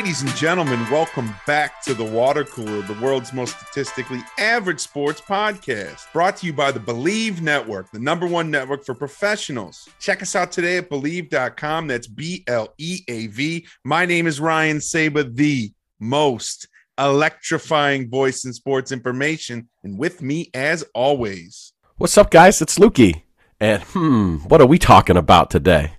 Ladies and gentlemen, welcome back to the Water Cooler, the world's most statistically average sports podcast. Brought to you by the Bleav Network, the number one network for professionals. Check us out today at Bleav.com. That's B L E A V. My name is Ryan Saba, the most electrifying voice in sports information. And with me, as always, What's up, guys? It's Lukey. And hmm, what are we talking about today?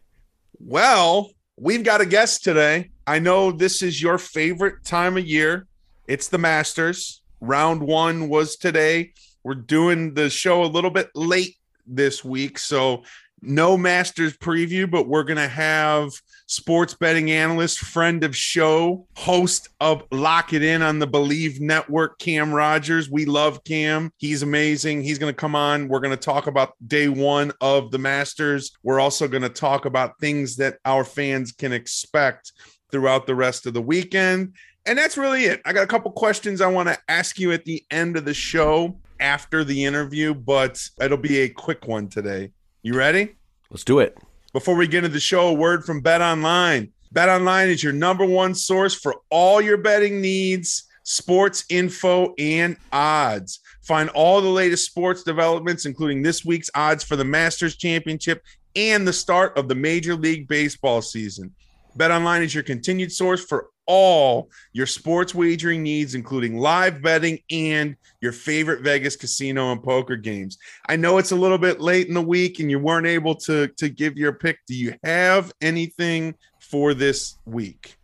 well, we've got a guest today. I know this is your favorite time of year. It's the Masters. Round one was today. We're doing the show a little bit late this week. So, no Masters preview, but we're going to have sports betting analyst, friend of show, host of Lock It In on the Bleav Network, Cam Rogers. We love Cam. He's amazing. He's going to come on. We're going to talk about day one of the Masters. We're also going to talk about things that our fans can expect throughout the rest of the weekend. And that's really it. I got a couple questions I want to ask you at the end of the show after the interview, but it'll be a quick one today. You ready? Let's do it. Before we get into the show, a word from Bet Online. Bet Online is your number one source for all your betting needs, sports info, and odds. Find all the latest sports developments, including this week's odds for the Masters Championship and the start of the Major League Baseball season. Bet Online is your continued source for all your sports wagering needs, including live betting and your favorite Vegas casino and poker games. I know it's a little bit late in the week and you weren't able to, to give your pick. Do you have anything for this week?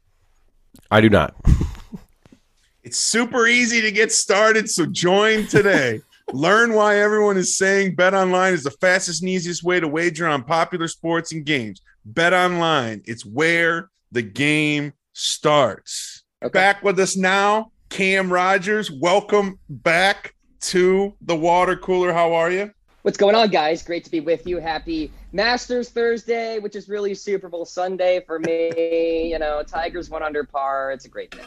I do not. It's super easy to get started, so join today. Learn why everyone is saying Bet Online is the fastest and easiest way to wager on popular sports and games. Bet Online, it's where the game starts. Okay. Back with us now, Cam Rogers. Welcome back to the water cooler. How are you? What's going on, guys? Great to be with you. Happy Masters Thursday, which is really Super Bowl Sunday for me. you know, Tigers went under par. It's a great day.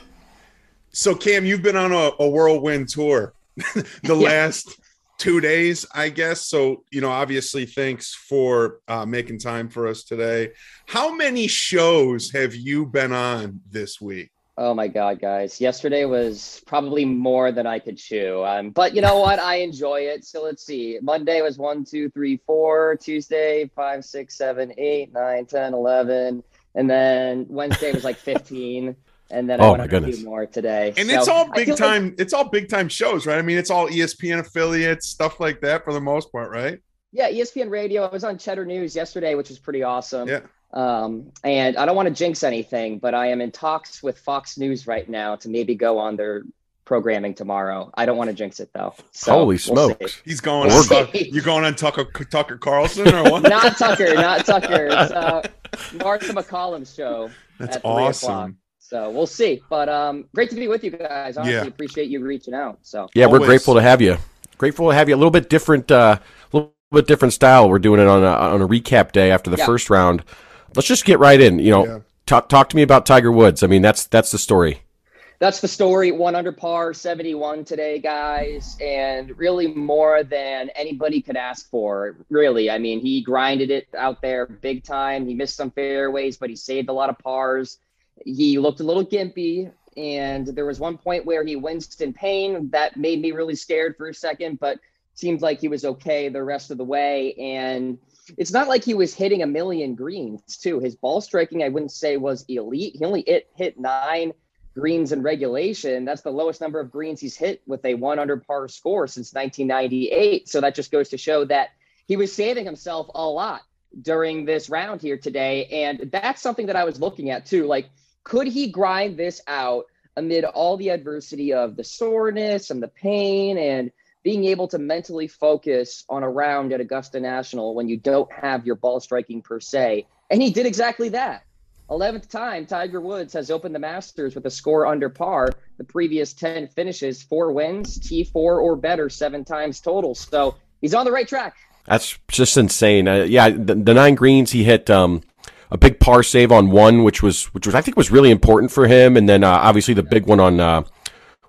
So, Cam, you've been on a, a whirlwind tour the last two days, I guess. So, you know, obviously, thanks for uh, making time for us today. How many shows have you been on this week? Oh my God, guys! Yesterday was probably more than I could chew. Um, but you know what? I enjoy it. So let's see. Monday was one, two, three, four. Tuesday, five, six, seven, eight, nine, ten, eleven, and then Wednesday was like fifteen. And then Oh, went my goodness. few more today. And So it's all big feel like- time. it's all big time shows, right? I mean, it's all ESPN affiliates, stuff like that, for the most part, right? Yeah, ESPN Radio. I was on Cheddar News yesterday, which was pretty awesome. Yeah. Um, and I don't want to jinx anything, but I am in talks with Fox News right now to maybe go on their programming tomorrow. I don't want to jinx it though. So Holy we'll see. smokes. He's going. Well, On we're- you going on Tucker Tucker Carlson or what? Not Tucker, not Tucker. It's uh, Martha MacCallum's show. That's at three o'clock. awesome. So we'll see. But um, great to be with you guys. Honestly, Yeah. appreciate you reaching out. So Yeah, we're grateful to have you. Grateful to have you. A little bit different, uh, a little bit different style. We're doing it on a, on a recap day after the Yeah. first round. Let's just get right in. You know, Yeah. talk talk to me about Tiger Woods. I mean, that's that's the story. that's the story. One under par, 71 today, guys, and really more than anybody could ask for. Really, I mean, he grinded it out there big time. He missed some fairways, but he saved a lot of pars. He looked a little gimpy, and there was one point where he winced in pain. That made me really scared for a second, but seemed like he was okay the rest of the way. And it's not like he was hitting a million greens, too. His ball striking, I wouldn't say was elite. He only hit, hit nine greens in regulation. That's the lowest number of greens he's hit with a one under par score since 1998. So that just goes to show that he was saving himself a lot during this round here today. And that's something that I was looking at too. Like, could he grind this out amid all the adversity of the soreness and the pain and being able to mentally focus on a round at Augusta National when you don't have your ball striking per se? And he did exactly that. 11th time Tiger Woods has opened the Masters with a score under par. The previous 10 finishes, four wins, T4 or better, seven times total. So he's on the right track. That's just insane. Uh, yeah, the, the nine greens he hit um, a big par save on one, which was which was I think was really important for him, and then uh, obviously the big one on uh,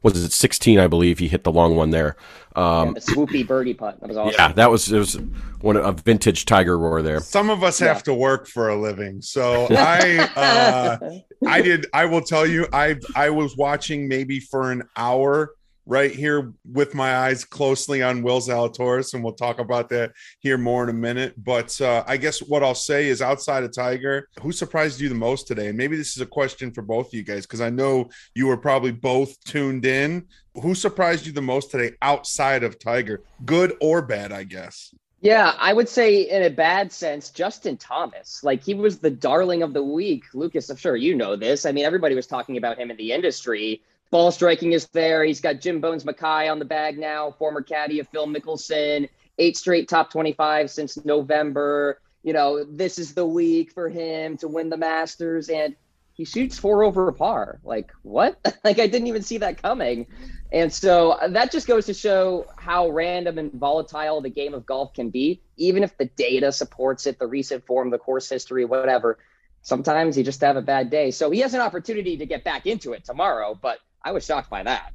was it 16? I believe he hit the long one there. Um, yeah, the swoopy birdie putt. That was awesome. Yeah, that was it was one a vintage Tiger roar there. Some of us have to work for a living, so I uh, I did. I will tell you, I I was watching maybe for an hour right here with my eyes closely on Will Zalatoris, and we'll talk about that here more in a minute. But uh, I guess what I'll say is outside of Tiger, who surprised you the most today? And maybe this is a question for both of you guys because I know you were probably both tuned in. Who surprised you the most today outside of Tiger, good or bad? I guess. Yeah, I would say in a bad sense, Justin Thomas. Like he was the darling of the week. Lucas, I'm sure you know this. I mean, everybody was talking about him in the industry. Ball striking is there. He's got Jim Bones Mackay on the bag now, former caddy of Phil Mickelson, eight straight top 25 since November. You know, this is the week for him to win the Masters, and he shoots four over par. Like, what? like, I didn't even see that coming. And so uh, that just goes to show how random and volatile the game of golf can be, even if the data supports it, the recent form, the course history, whatever. Sometimes you just have a bad day. So he has an opportunity to get back into it tomorrow, but I was shocked by that.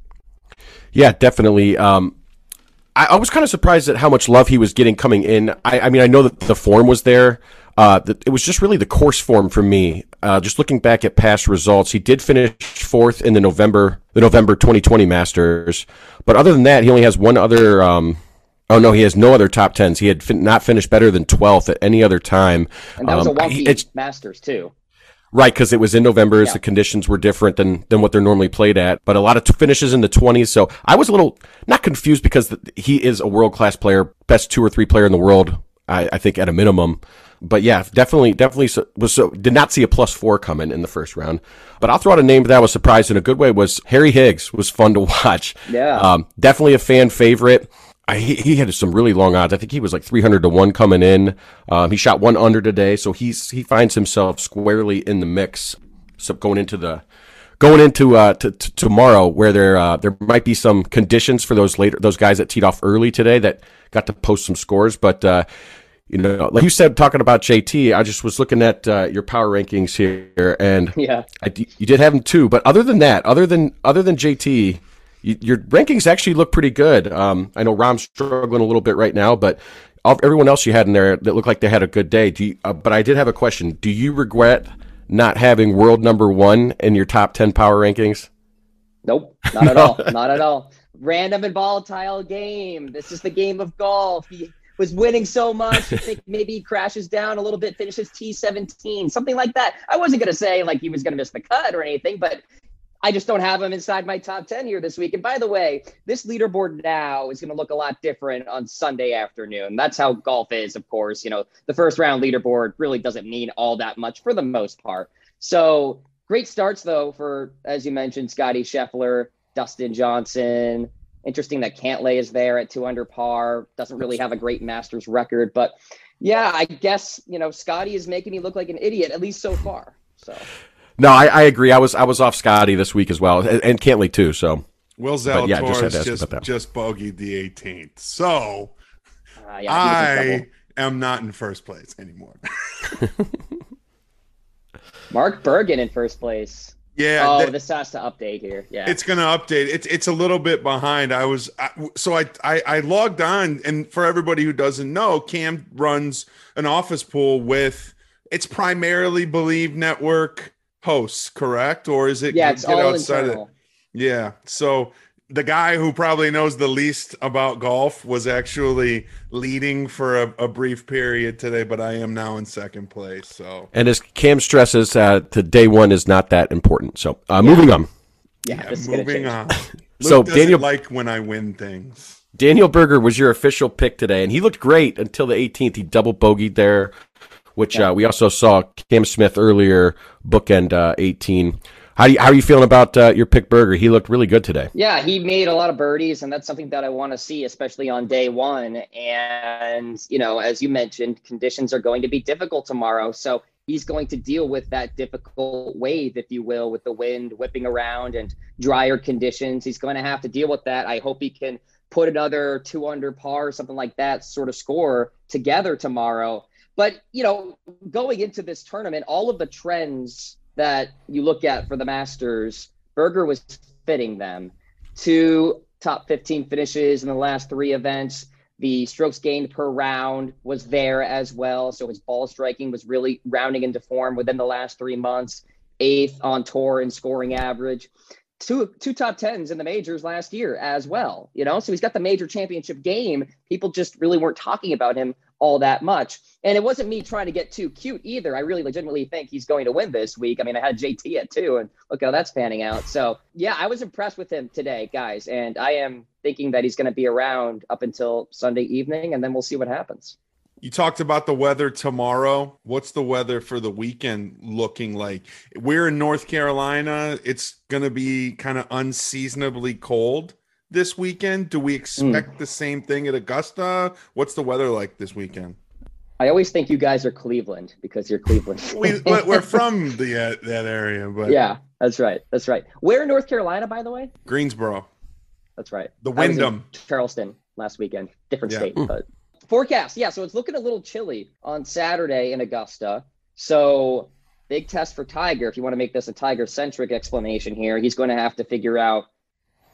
Yeah, definitely. Um, I, I, was kind of surprised at how much love he was getting coming in. I, I mean, I know that the form was there. Uh, the, it was just really the course form for me. Uh, just looking back at past results, he did finish fourth in the November the November 2020 Masters, but other than that, he only has one other. Um, oh no, he has no other top tens. He had fin- not finished better than 12th at any other time. And that was um, a wonky Masters too. Right, because it was in November, yeah. the conditions were different than than what they're normally played at. But a lot of t- finishes in the twenties, so I was a little not confused because he is a world class player, best two or three player in the world, I, I think at a minimum. But yeah, definitely, definitely so, was so did not see a plus four coming in the first round. But I'll throw out a name that I was surprised in a good way was Harry Higgs was fun to watch. Yeah, um, definitely a fan favorite. I, he had some really long odds. I think he was like 300 to 1 coming in. Um, he shot one under today, so he's he finds himself squarely in the mix. So going into the going into uh, t- t- tomorrow, where there uh, there might be some conditions for those later those guys that teed off early today that got to post some scores, but uh, you know, like you said, talking about JT, I just was looking at uh, your power rankings here, and yeah, I, you did have him too. But other than that, other than other than JT, your rankings actually look pretty good. Um, I know Rahm's struggling a little bit right now, but everyone else you had in there that looked like they had a good day. You, uh, but I did have a question. Do you regret not having world number one in your top 10 power rankings? Nope, not at all. Not at all. Random and volatile game. This is the game of golf. He was winning so much. You think maybe he crashes down a little bit, finishes T17, something like that. I wasn't going to say like he was going to miss the cut or anything, but I just don't have him inside my top 10 here this week. And by the way, this leaderboard now is going to look a lot different on Sunday afternoon. That's how golf is, of course. You know, the first round leaderboard really doesn't mean all that much for the most part. So great starts, though, for, as you mentioned, Scotty Scheffler, Dustin Johnson. Interesting that Cantlay is there at two under par. Doesn't really have a great Masters record. But yeah, I guess, you know, Scotty is making me look like an idiot, at least so far. So. No, I, I, agree. I was I was off Scotty this week as well, and, and Cantlay too. So Will Zalatoris yeah, just just, just, bogeyed the 18th. So uh, yeah, I am not in first place anymore. Mark Bergen in first place. Yeah. Oh, that, this has to update here. Yeah. It's going to update. It's it's a little bit behind. I was I, so I, I I logged on, and for everybody who doesn't know, Cam runs an office pool with. It's primarily Bleav Network hosts, correct? Or is it yeah, it's all internal. Of, yeah. So the guy who probably knows the least about golf was actually leading for a, a, brief period today, but I am now in second place. So and as Cam stresses, uh, to day one is not that important. So uh, moving on. Yeah, yeah moving on. so Daniel like when I win things. Daniel Berger was your official pick today, and he looked great until the 18th. He double bogeyed there which yeah. uh, we also saw Cam Smith earlier bookend uh, 18. How, you, how are you feeling about uh, your pick Berger? He looked really good today. Yeah, he made a lot of birdies, and that's something that I want to see, especially on day one. And, you know, as you mentioned, conditions are going to be difficult tomorrow. So he's going to deal with that difficult wave, if you will, with the wind whipping around and drier conditions. He's going to have to deal with that. I hope he can put another two under par, something like that, sort of score together tomorrow but you know, going into this tournament, all of the trends that you look at for the Masters, Berger was fitting them. two top 15 finishes in the last three events. The strokes gained per round was there as well. So his ball striking was really rounding into form within the last three months. Eighth on tour in scoring average. Two two top tens in the majors last year as well. You know, so he's got the major championship game. People just really weren't talking about him all that much. And it wasn't me trying to get too cute either. I really legitimately think he's going to win this week. I mean, I had JT at two, and look how that's panning out. So, yeah, I was impressed with him today, guys. And I am thinking that he's going to be around up until Sunday evening, and then we'll see what happens. You talked about the weather tomorrow. What's the weather for the weekend looking like? We're in North Carolina. It's going to be kind of unseasonably cold this weekend? Do we hmm. expect mm. the same thing at Augusta? What's the weather like this weekend? I always think you guys are Cleveland because you're Cleveland. we, we're from the uh, that area, but yeah, that's right. That's right. Where in North Carolina, by the way? Greensboro. That's right. The Wyndham. Charleston last weekend. Different yeah. state, but forecast. Yeah, so it's looking a little chilly on Saturday in Augusta. So big test for Tiger. If you want to make this a Tiger centric explanation here, he's going to have to figure out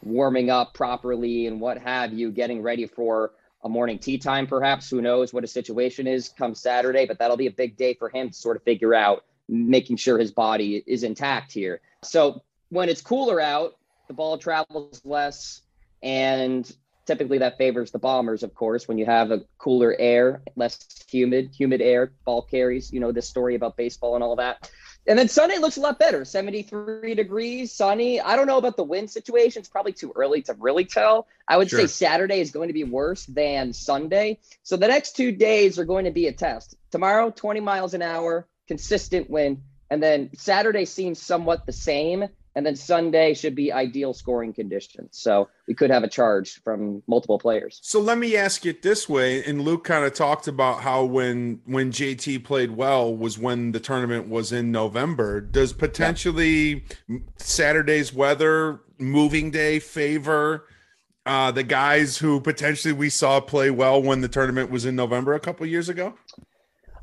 warming up properly and what have you, getting ready for a morning tee time, perhaps. Who knows what a situation is come Saturday, but that'll be a big day for him to sort of figure out, making sure his body is intact here. So when it's cooler out, the ball travels less, and typically that favors the bombers, of course. When you have a cooler air, less humid, humid air, ball carries, you know, this story about baseball and all that. And then Sunday looks a lot better 73 degrees, sunny. I don't know about the wind situation. It's probably too early to really tell. I would sure. say Saturday is going to be worse than Sunday. So the next two days are going to be a test. Tomorrow, 20 miles an hour, consistent wind. And then Saturday seems somewhat the same and then Sunday should be ideal scoring conditions. So we could have a charge from multiple players. So let me ask it this way. And Luke kind of talked about how when when JT played well was when the tournament was in November. Does potentially yeah. Saturday's weather, moving day favor uh, the guys who potentially we saw play well when the tournament was in November a couple years ago?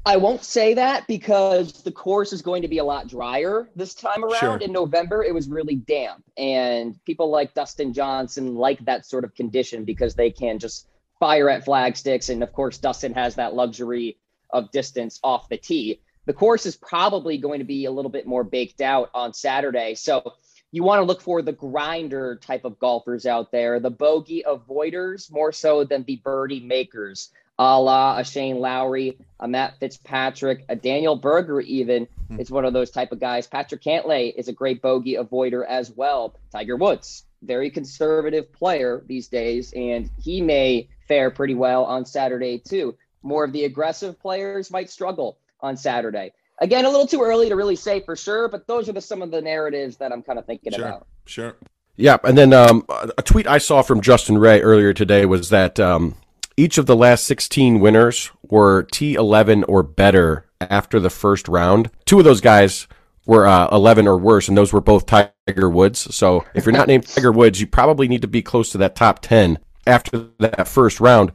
I won't say that because the course is going to be a lot drier this time around. Sure. In November, it was really damp, and people like Dustin Johnson like that sort of condition because they can just fire at flag sticks. And of course, Dustin has that luxury of distance off the tee. The course is probably going to be a little bit more baked out on Saturday. So you want to look for the grinder type of golfers out there, the bogey avoiders more so than the birdie makers a la a Shane Lowry, a Matt Fitzpatrick, a Daniel Berger, even mm-hmm. is one of those type of guys. Patrick Cantlay is a great bogey avoider as well. Tiger Woods, very conservative player these days, and he may fare pretty well on Saturday too. More of the aggressive players might struggle on Saturday. Again, a little too early to really say for sure, but those are the, some of the narratives that I'm kind of thinking sure, about. Sure. Yeah, and then um, a tweet I saw from Justin Ray earlier today was that um, each of the last 16 winners were T11 or better after the first round. Two of those guys were uh, 11 or worse, and those were both Tiger Woods. So if you're not named Tiger Woods, you probably need to be close to that top 10 after that first round.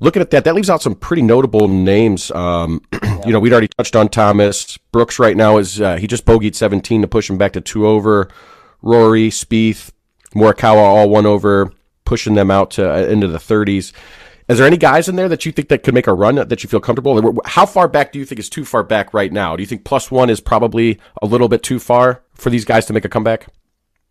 Looking at that, that leaves out some pretty notable names. Um, you know, we'd already touched on Thomas Brooks. Right now is uh, he just bogeyed 17 to push him back to two over. Rory, Spieth, Morikawa, all one over, pushing them out to uh, into the 30s. Is there any guys in there that you think that could make a run that you feel comfortable? How far back do you think is too far back right now? Do you think plus one is probably a little bit too far for these guys to make a comeback?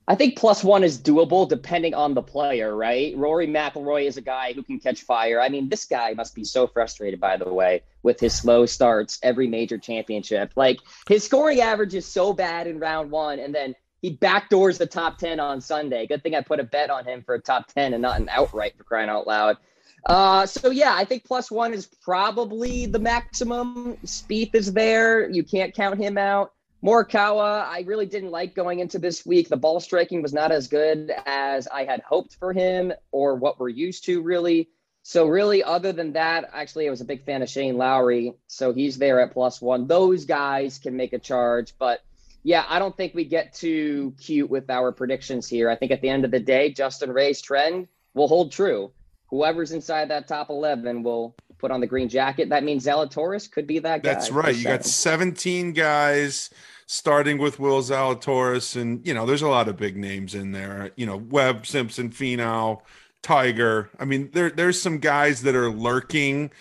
I think plus one is doable depending on the player, right? Rory McIlroy is a guy who can catch fire. I mean, this guy must be so frustrated, by the way, with his slow starts every major championship. Like his scoring average is so bad in round one, and then he backdoors the top 10 on Sunday. Good thing I put a bet on him for a top 10 and not an outright for crying out loud. Uh, so yeah, I think plus one is probably the maximum. Spieth is there. You can't count him out. Morikawa, I really didn't like going into this week. The ball striking was not as good as I had hoped for him or what we're used to, really. So, really, other than that, actually, I was a big fan of Shane Lowry. So he's there at plus one. Those guys can make a charge. But yeah, I don't think we get too cute with our predictions here. I think at the end of the day, Justin Ray's trend will hold true whoever's inside that top 11 will put on the green jacket. That means Zalatoris could be that guy. That's right. You got 17 guys starting with Will Zalatoris, and you know, there's a lot of big names in there. You know, Webb, Simpson, Finau, Tiger. I mean, there there's some guys that are lurking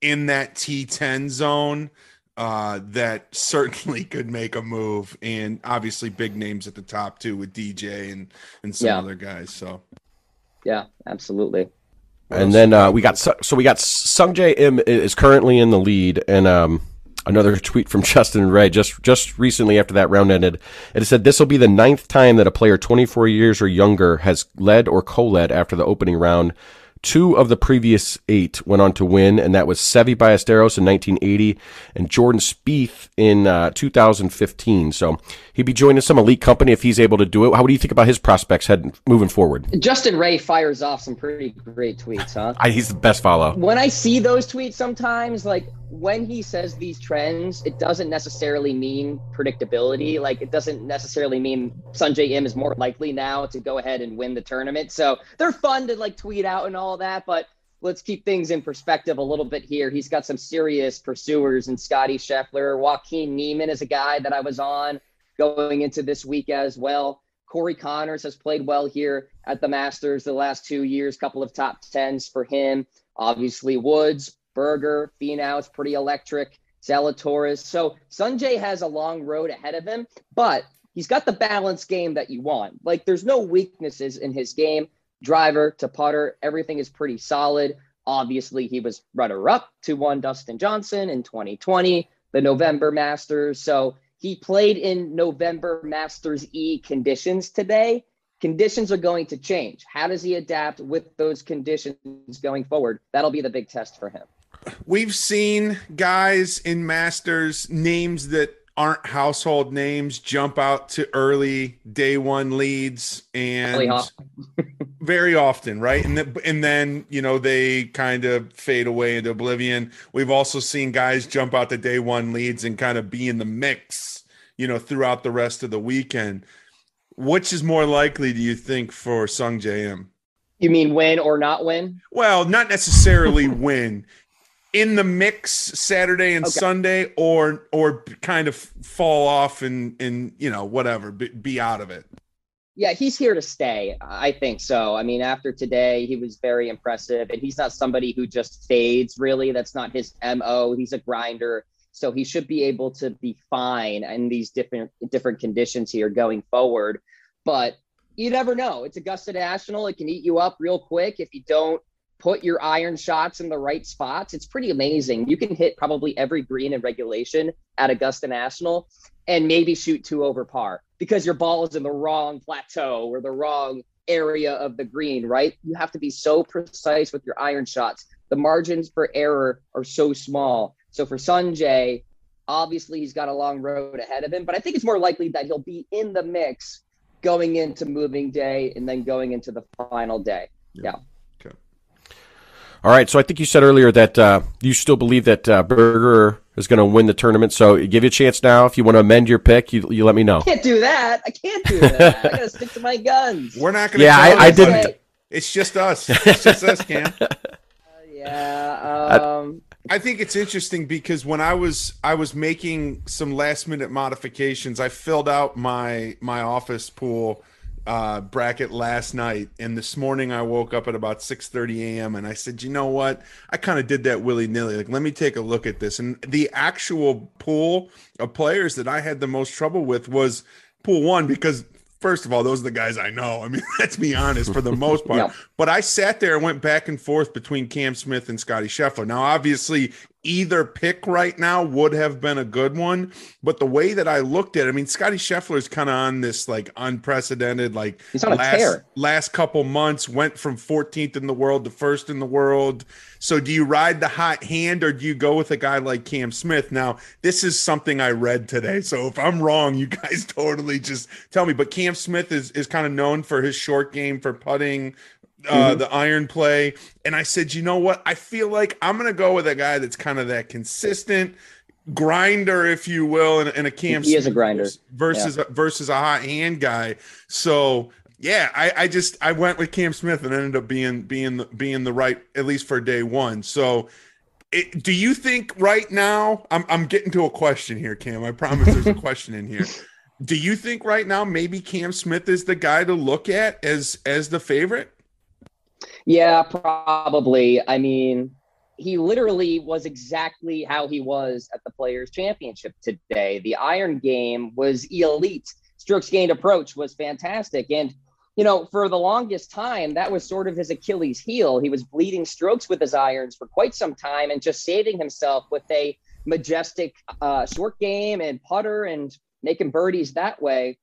in that T10 zone uh, that certainly could make a move, and obviously big names at the top too with DJ and and some Yeah. other guys. So Yeah, absolutely. And then uh, we got so we got Sungjae Im is currently in the lead, and um, another tweet from Justin Ray just just recently after that round ended. It said this will be the ninth time that a player 24 years or younger has led or co-led after the opening round. Two of the previous eight went on to win, and that was Seve Ballesteros in 1980 and Jordan Spieth in uh, 2015. So he'd be joining some elite company if he's able to do it. How do you think about his prospects heading moving forward? Justin Ray fires off some pretty great tweets, huh? I, he's the best follow. when I see those tweets sometimes, like when he says these trends, it doesn't necessarily mean predictability. Like it doesn't necessarily mean Sungjae Im is more likely now to go ahead and win the tournament. So they're fun to like tweet out and all that, but let's keep things in perspective a little bit here. He's got some serious pursuers in Scotty Scheffler. Joaquin Niemann is a guy that I was on going into this week as well. Corey Conners has played well here at the Masters the last two years, couple of top tens for him. Obviously, Woods, Berger, Finau is pretty electric. Zalatoris. So Sungjae has a long road ahead of him, but he's got the balanced game that you want. Like there's no weaknesses in his game. Driver to putter, everything is pretty solid. Obviously, he was runner up to one Dustin Johnson in 2020, the November Masters. So he played in November Masters E conditions today. Conditions are going to change. How does he adapt with those conditions going forward? That'll be the big test for him. we've seen guys in masters names that aren't household names jump out to early day one leads and Hoff. very often right? And, then and then you know they kind of fade away into oblivion. We've also seen guys jump out to day one leads and kind of be in the mix you know throughout the rest of the weekend. Which is more likely do you think for Sungjae Im You mean win or not win? well, not necessarily win in the mix Saturday and Okay. Sunday, or or kind of fall off and and you know whatever, be, be out of it. Yeah, he's here to stay. I think so. I mean, after today, he was very impressive, and he's not somebody who just fades. Really, that's not his mo. He's a grinder, so he should be able to be fine in these different different conditions here going forward. But you never know. It's Augusta National. It can eat you up real quick if you don't put your iron shots in the right spots. It's pretty amazing. You can hit probably every green in regulation at Augusta National and maybe shoot two over par because your ball is in the wrong plateau or the wrong area of the green, right? You have to be so precise with your iron shots. The margins for error are so small. So for Sungjae, obviously he's got a long road ahead of him, but I think it's more likely that he'll be in the mix going into moving day and then going into the final day. Yeah. All right, so I think you said earlier that uh, you still believe that uh, Berger is going to win the tournament. So give you a chance now. If you want to amend your pick, you, you let me know. I can't do that. I can't do that. I gotta stick to my guns. We're not going to. Yeah, I- I didn't- Okay. It's just us. It's just us, Cam. Yeah. Um, I think it's interesting because when I was I was making some last minute modifications, I filled out my my office pool uh, bracket last night, and this morning I woke up at about six thirty a.m. and I said, you know what? I kind of did that willy nilly. Like, let me take a look at this, and the actual pool of players that I had the most trouble with was pool one because. First of all, those are the guys I know. I mean, let's be honest, for the most part. Yeah. But I sat there and went back and forth between Cam Smith and Scotty Scheffler. Now, obviously, either pick right now would have been a good one. But the way that I looked at it, I mean, Scotty Scheffler is kind of on this like unprecedented, like He's on a last, last couple months, went from 14th in the world to first in the world. So do you ride the hot hand or do you go with a guy like Cam Smith? Now, this is something I read today. So if I'm wrong, you guys totally just tell me. But Cam Smith is, is kind of known for his short game for putting, uh, the iron play. And I said, you know what? I feel like I'm going to go with a guy that's kind of that consistent grinder, if you will, and, and a Cam He is a grinder. versus versus a hot hand guy. So yeah, I, I just I went with Cam Smith and ended up being being the, being the right at least for day one. So It, do you think right now? I'm I'm getting to a question here, Cam. I promise there's a question in here. Do you think right now maybe Cam Smith is the guy to look at as as the favorite? Yeah, probably. I mean, he literally was exactly how he was at the Players Championship today. The iron game was elite. Strokes gained approach was fantastic. And, you know, for the longest time, that was sort of his Achilles heel. He was bleeding strokes with his irons for quite some time and just saving himself with a majestic uh, short game and putter and making birdies that way.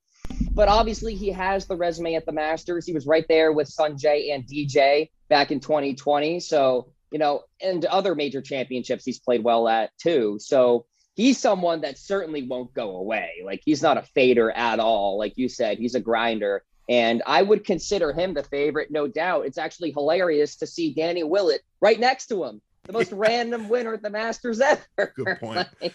But obviously, he has the resume at the Masters. He was right there with Sungjae and DJ back in 2020. So, you know, and other major championships he's played well at too. So he's someone that certainly won't go away. Like he's not a fader at all. Like you said, he's a grinder. And I would consider him the favorite, no doubt. It's actually hilarious to see Danny Willett right next to him, the most random winner at the Masters ever. Good point. like,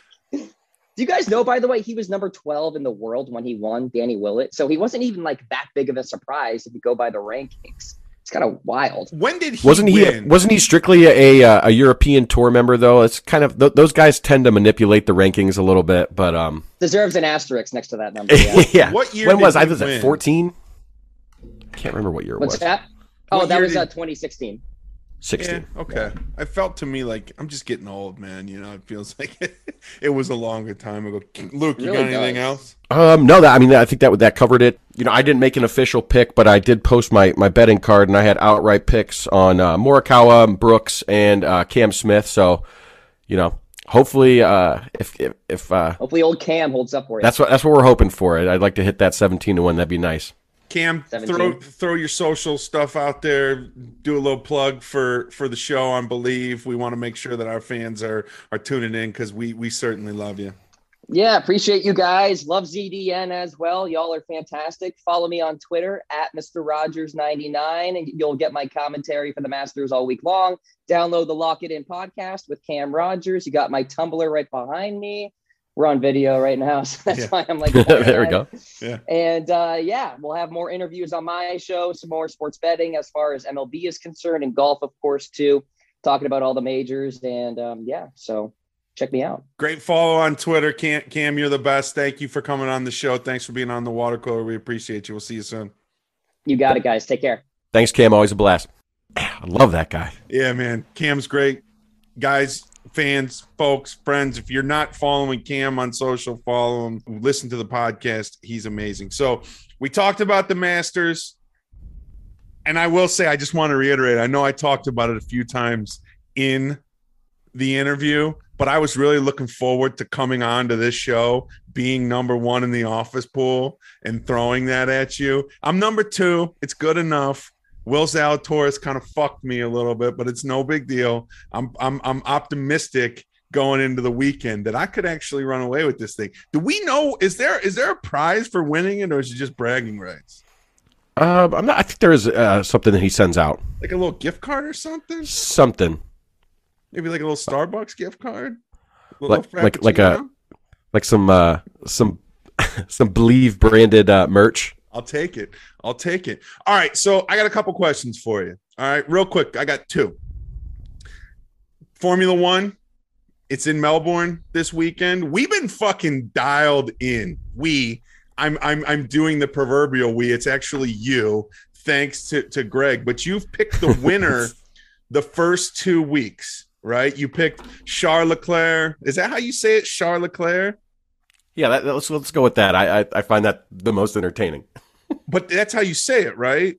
do you guys know, by the way, he was number 12 in the world when he won Danny Willett. So he wasn't even like that big of a surprise if you go by the rankings. It's kind of wild. When did he wasn't win? he wasn't he strictly a, a, a European tour member though? It's kind of th- those guys tend to manipulate the rankings a little bit, but um deserves an asterisk next to that number. Yeah. yeah. What year When was I was win? at 14? I can't remember what year it What's was. that? Oh, What that was did- uh, 2016. 16. Yeah, okay. I felt to me like I'm just getting old, man. You know, it feels like it was a longer time ago. Luke, you Really got anything does. else? Um, no, that I mean, I think that that covered it. You know, I didn't make an official pick, but I did post my, my betting card, and I had outright picks on uh, Morikawa, Brooks, and uh, Cam Smith. So, you know, hopefully, uh, if if, if uh, Hopefully, old Cam holds up for you. that's what that's what we're hoping for. I'd like to hit that seventeen to one. That'd be nice. Cam, 17. throw throw your social stuff out there. Do a little plug for for the show on Bleav. We want to make sure that our fans are are tuning in because we we certainly love you. Yeah, appreciate you guys. Love ZDN as well. Y'all are fantastic. Follow me on Twitter at Mr. Rogers99, and you'll get my commentary for the Masters all week long. Download the Lock It In podcast with Cam Rogers. You got my Tumblr right behind me. We're on video right now, so that's Yeah. why I'm like, there we go. Yeah. And uh, yeah, we'll have more interviews on my show, some more sports betting as far as MLB is concerned, and golf, of course, too. Talking about all the majors, and um, yeah, so check me out. Great follow on Twitter, Cam. Cam, you're the best. Thank you for coming on the show. Thanks for being on the water cooler. We appreciate you. We'll see you soon. You got it, guys. Take care. Thanks, Cam. Always a blast. I love that guy. Yeah, man. Cam's great. Guys, fans, folks, friends, if you're not following Cam on social, follow him. Listen to the podcast. He's amazing. So we talked about the Masters. And I will say, I just want to reiterate, I know I talked about it a few times in the interview, but I was really looking forward to coming on to this show, being number one in the office pool and throwing that at you. I'm number two. It's good enough. Will Zalatoris kind of fucked me a little bit, but it's no big deal. I'm I'm I'm optimistic going into the weekend that I could actually run away with this thing. Do we know is there is there a prize for winning it or is it just bragging rights? Um, I'm not. I think there is uh, something that he sends out. Like a little gift card or something? Something Maybe like a little Starbucks gift card? Like- like- like a- like some uh, some some Bleav branded uh, merch. I'll take it. I'll take it. All right. So I got a couple questions for you. All right, real quick. I got two. Formula One. It's in Melbourne this weekend. We've been fucking dialed in. We. I'm I'm I'm doing the proverbial we. It's actually you. Thanks to, to Greg. But you've picked the winner the first two weeks, right? You picked Charles Leclerc. Is that how you say it? Charles Leclerc? Yeah, that, let's let's go with that. I, I I find that the most entertaining. But that's how you say it, right?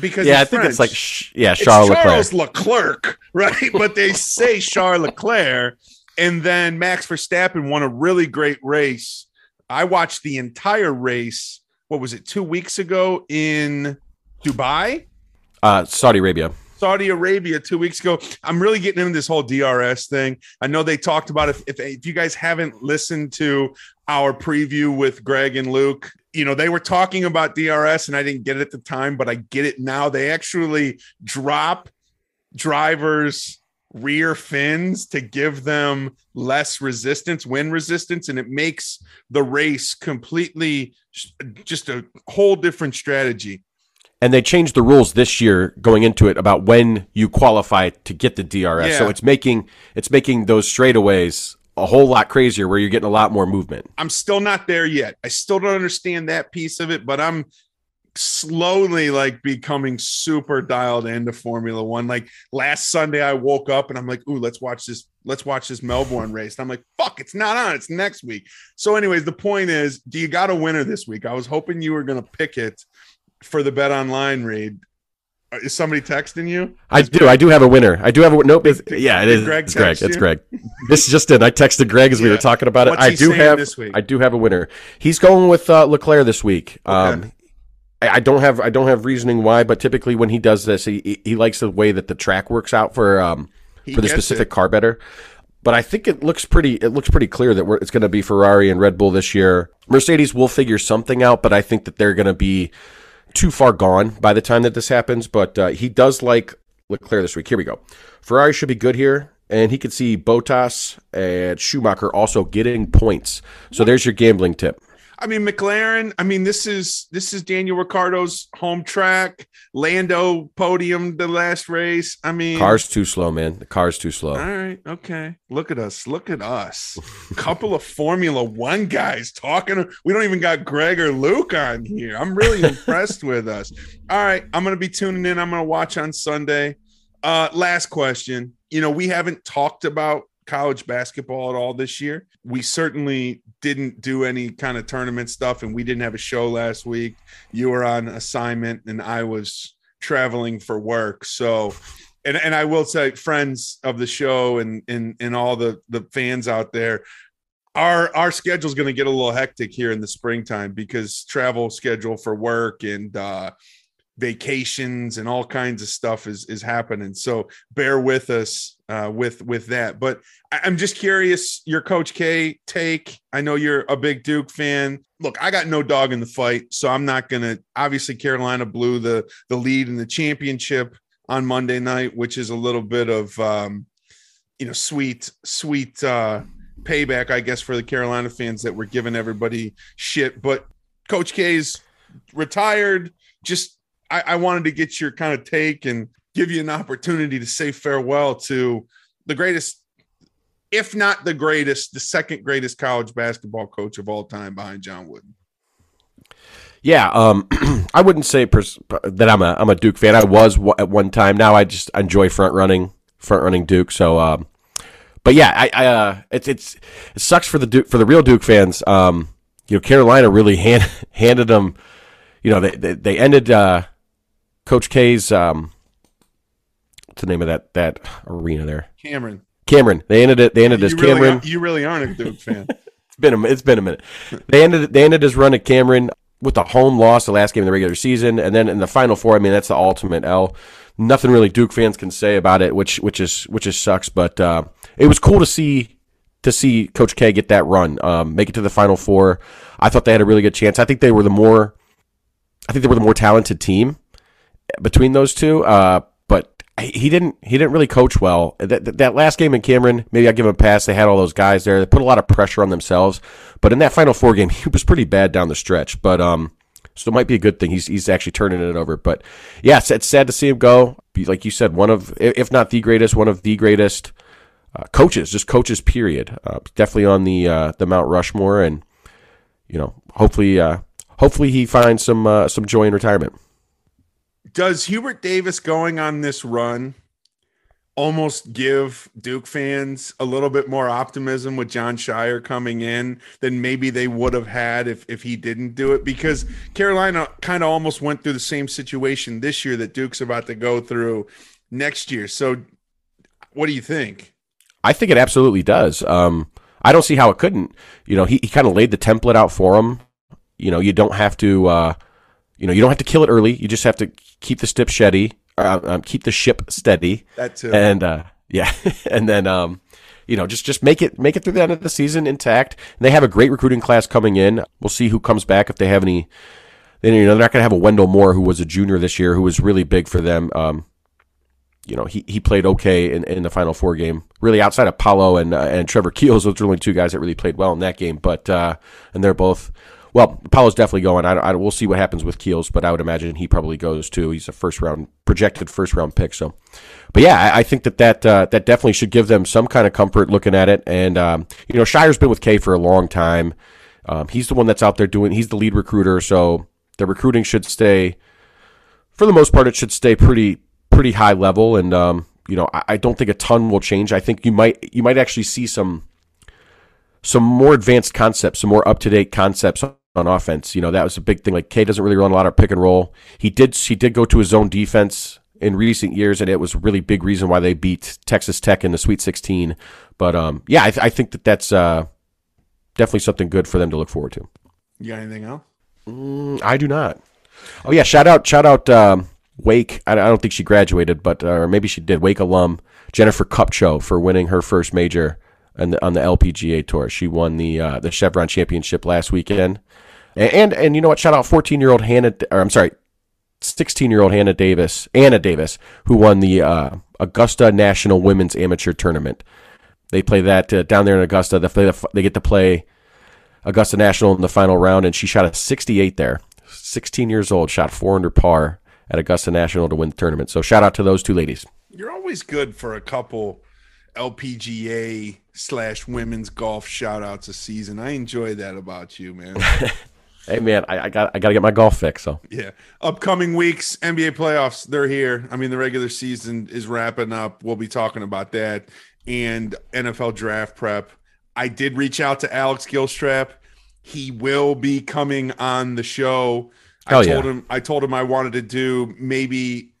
Because yeah, I it's think it's like sh- yeah, It's Charles Leclerc. Leclerc, right? but they say Charles Leclerc, and then Max Verstappen won a really great race. I watched the entire race. What was it? Two weeks ago in Dubai, Uh, Saudi Arabia. Saudi Arabia. Two weeks ago. I'm really getting into this whole DRS thing. I know they talked about if if, if you guys haven't listened to our preview with Greg and Luke. You know, they were talking about DRS and I didn't get it at the time, but I get it now. They actually drop drivers rear fins to give them less resistance, wind resistance, and it makes the race completely just a whole different strategy. and they changed the rules this year going into it about when you qualify to get the DRS. Yeah. So it's making it's making those straightaways a whole lot crazier where you're getting a lot more movement. I'm still not there yet. I still don't understand that piece of it, but I'm slowly like becoming super dialed into Formula One. Like last Sunday, I woke up and I'm like, "Ooh, let's watch this. Let's watch this Melbourne race." And I'm like, "Fuck, it's not on. It's next week." So, anyways, the point is, do you got a winner this week? I was hoping you were to pick it for the Bet Online raid. Uh, Is somebody texting you? I do. I do have a winner. I do have a nope. It's, yeah, it is. Greg it's Greg. text It's? Greg. This just did. I texted Greg as we were talking about it. I do have. this week? I do have a winner. He's going with uh, Leclerc this week. Um, I, I don't have. I don't have reasoning why, but typically when he does this, he he- likes the way that the track works out for um He for the specific it. car better. But I think it looks pretty. It looks pretty clear that we're, it's going to be Ferrari and Red Bull this year. Mercedes will figure something out, but I think that they're going to be too far gone by the time that this happens. But uh, he does like Leclerc this week. Here we go. Ferrari should be good here, and he could see Bottas and Schumacher also getting points. So there's your gambling tip. I mean, McLaren. I mean, this is this is Daniel Ricciardo's home track. Lando podium the last race. I mean, Car's too slow, man. The car's too slow. All right, okay. Look at us. Look at us. A couple of Formula One guys talking. We don't even got Greg or Luke on here. I'm really impressed with us. All right, I'm gonna be tuning in. I'm gonna watch on Sunday. Uh, last question. You know, we haven't talked about college basketball at all this year. We certainly didn't do any kind of tournament stuff, and we didn't have a show last week. You were on assignment, and I was traveling for work. So, and and I will say, friends of the show and and and all the the fans out there, our our schedule is going to get a little hectic here in the springtime because travel schedule for work and uh vacations and all kinds of stuff is is happening so bear with us uh with with that. But I, i'm just curious your coach k take. I know you're a big duke fan. Look i got no dog in the fight so i'm not gonna obviously carolina blew the the lead in the championship on monday night which is a little bit of um you know sweet sweet uh payback i guess for the carolina fans that were giving everybody shit. But coach k's retired. Just I, I wanted to get your kind of take and give you an opportunity to say farewell to the greatest, if not the greatest, the second greatest college basketball coach of all time behind John Wooden. Yeah, um, I wouldn't say pers- that I'm a I'm a Duke fan. I was w- at one time. Now I just enjoy front running front running Duke. So, um, but yeah, I, I uh, it's it's it sucks for the Duke for the real Duke fans. Um, you know, Carolina really hand, handed them. You know, they they, they ended uh, Coach K's um, what's the name of that that arena there? Cameron, Cameron. They ended it. They ended as you really, Cameron. you really aren't a Duke fan. It's been a, it's been a minute. They ended they ended his run at Cameron with a home loss the last game of the regular season, and then in the final four. I mean, that's the ultimate L. Nothing really Duke fans can say about it, which which is which is sucks. But uh, it was cool to see to see Coach K get that run, um, make it to the final four. I thought they had a really good chance. I think they were the more I think they were the more talented team between those two. Uh, he didn't he didn't really coach well. That, that- last game in Cameron, maybe I give him a pass. They had all those guys there. They put a lot of pressure on themselves. But in that final four game, he was pretty bad down the stretch. But um, so it might be a good thing. He's he's actually turning it over. But yeah, it's, it's sad to see him go. Like you said, one of if not the greatest, one of the greatest uh, coaches, just coaches. Period. Uh, definitely on the uh, the Mount Rushmore, and you know, hopefully, uh, hopefully he finds some uh, some joy in retirement. Does Hubert Davis going on this run almost give Duke fans a little bit more optimism with Jon Scheyer coming in than maybe they would have had if, if he didn't do it? Because Carolina kind of almost went through the same situation this year that Duke's about to go through next year. So, what do you think? I think it absolutely does. Um, I don't see how it couldn't. You know, he, he kind of laid the template out for him. You know, you don't have to, uh, you know, you don't have to kill it early. You just have to keep the ship steady, uh, um, keep the ship steady, That too. and uh, yeah, and then um, you know, just just make it make it through the end of the season intact. And they have a great recruiting class coming in. We'll see who comes back if they have any. Then you know they're not going to have a Wendell Moore who was a junior this year who was really big for them. Um, you know, he, he played okay in, in the Final Four game. Really, outside of Paolo and uh, and Trevor Keels, those are only two guys that really played well in that game. But uh, and they're both well, Paolo's definitely going. I, I, we'll see what happens with Keels, but I would imagine he probably goes too. He's a first round projected first round pick. So, but yeah, I, I think that that uh, that definitely should give them some kind of comfort looking at it. And um, you know, Scheyer's been with K for a long time. Um, he's the one that's out there doing. He's the lead recruiter, so the recruiting should stay. For the most part, it should stay pretty pretty high level, and um, you know, I, I don't think a ton will change. I think you might you might actually see some some more advanced concepts, some more up to date concepts on offense. You know, that was a big thing. Like K doesn't really run a lot of pick and roll. He did he did go to his own defense in recent years, and it was a really big reason why they beat Texas Tech in the Sweet 16. But um, yeah, I, th- I, think that that's uh, definitely something good for them to look forward to. You got anything else? Mm, I do not. Oh yeah, shout out, shout out, um, Wake. I, I, don't think she graduated, but uh, or maybe she did. Wake alum Jennifer Kupcho for winning her first major on the, on the LPGA tour. She won the uh, the Chevron Championship last weekend. And, and, and you know what? Shout out 14 year old Hannah. Or I'm sorry, 16 year old Hannah Davis, Anna Davis, who won the uh, Augusta National Women's Amateur Tournament. They play that uh, down there in Augusta. They, they get to play Augusta National in the final round, and she shot a 68 there. 16 years old, shot 400 par at Augusta National to win the tournament. So shout out to those two ladies. You're always good for a couple LPGA slash women's golf shout outs a season. I enjoy that about you, man. hey man, I, I, got I got to get my golf fix. So yeah, upcoming weeks, NBA playoffs, they're here. I mean, the regular season is wrapping up. We'll be talking about that and NFL draft prep. I did reach out to Alex Gilstrap. He will be coming on the show. Hell I told yeah. him I told him I wanted to do maybe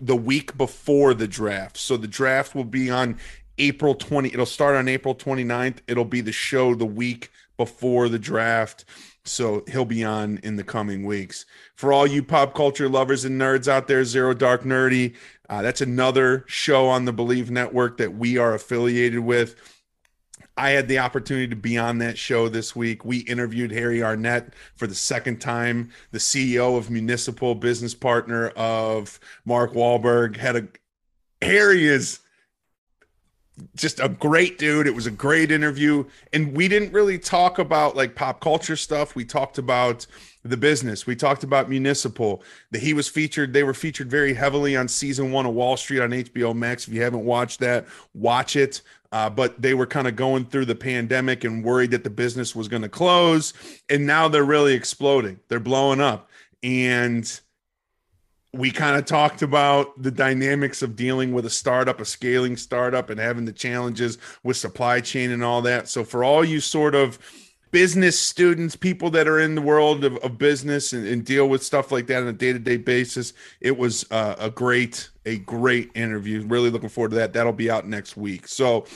the week before the draft. So the draft will be on April 20. It'll start on April 29th. It'll be the show the week before the draft. So he'll be on in the coming weeks. For all you pop culture lovers and nerds out there, Zero Dark Nerdy, uh, that's another show on the Bleav Network that we are affiliated with. I had the opportunity to be on that show this week. We interviewed Harry Arnett for the second time, the CEO of Municipal, business partner of Mark Wahlberg. Had a Harry is just a great dude. It was a great interview. And we didn't really talk about like pop culture stuff. We talked about the business. We talked about Municipal. That he was featured, they were featured very heavily on season one of Wahl Street on HBO Max. If you haven't watched that, watch it. Uh, but they were kind of going through the pandemic and worried that the business was going to close. And now they're really exploding, they're blowing up. And we kind of talked about the dynamics of dealing with a startup, a scaling startup, and having the challenges with supply chain and all that. So, for all you sort of business students, people that are in the world of, of business and, and, deal with stuff like that on a day to day basis, it was uh, a great, a great interview. Really looking forward to that. That'll be out next week. So,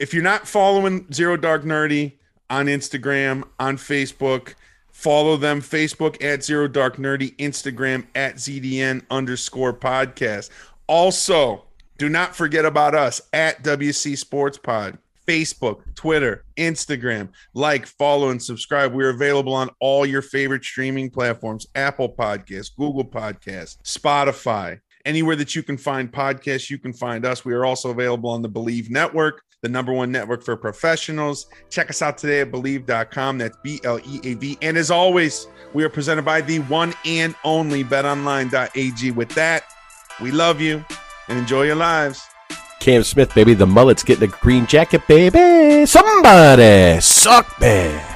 if you're not following Zero Dark Nerdy on Instagram, on Facebook, Follow them Facebook at Zero Dark Nerdy, Instagram at ZDN underscore podcast. Also, do not forget about us at WC Sports Pod. Facebook, Twitter, Instagram. Like, follow, and subscribe. We're available on all your favorite streaming platforms Apple Podcasts, Google Podcasts, Spotify. Anywhere that you can find podcasts, you can find us. We are also available on the Bleav Network the number one network for professionals. Check us out today at bleav.com. That's B L E A V. And as always, we are presented by the one and only betonline.ag. With that, we love you and enjoy your lives. Cam Smith, baby. The mullet's getting a green jacket, baby. Somebody suck, man.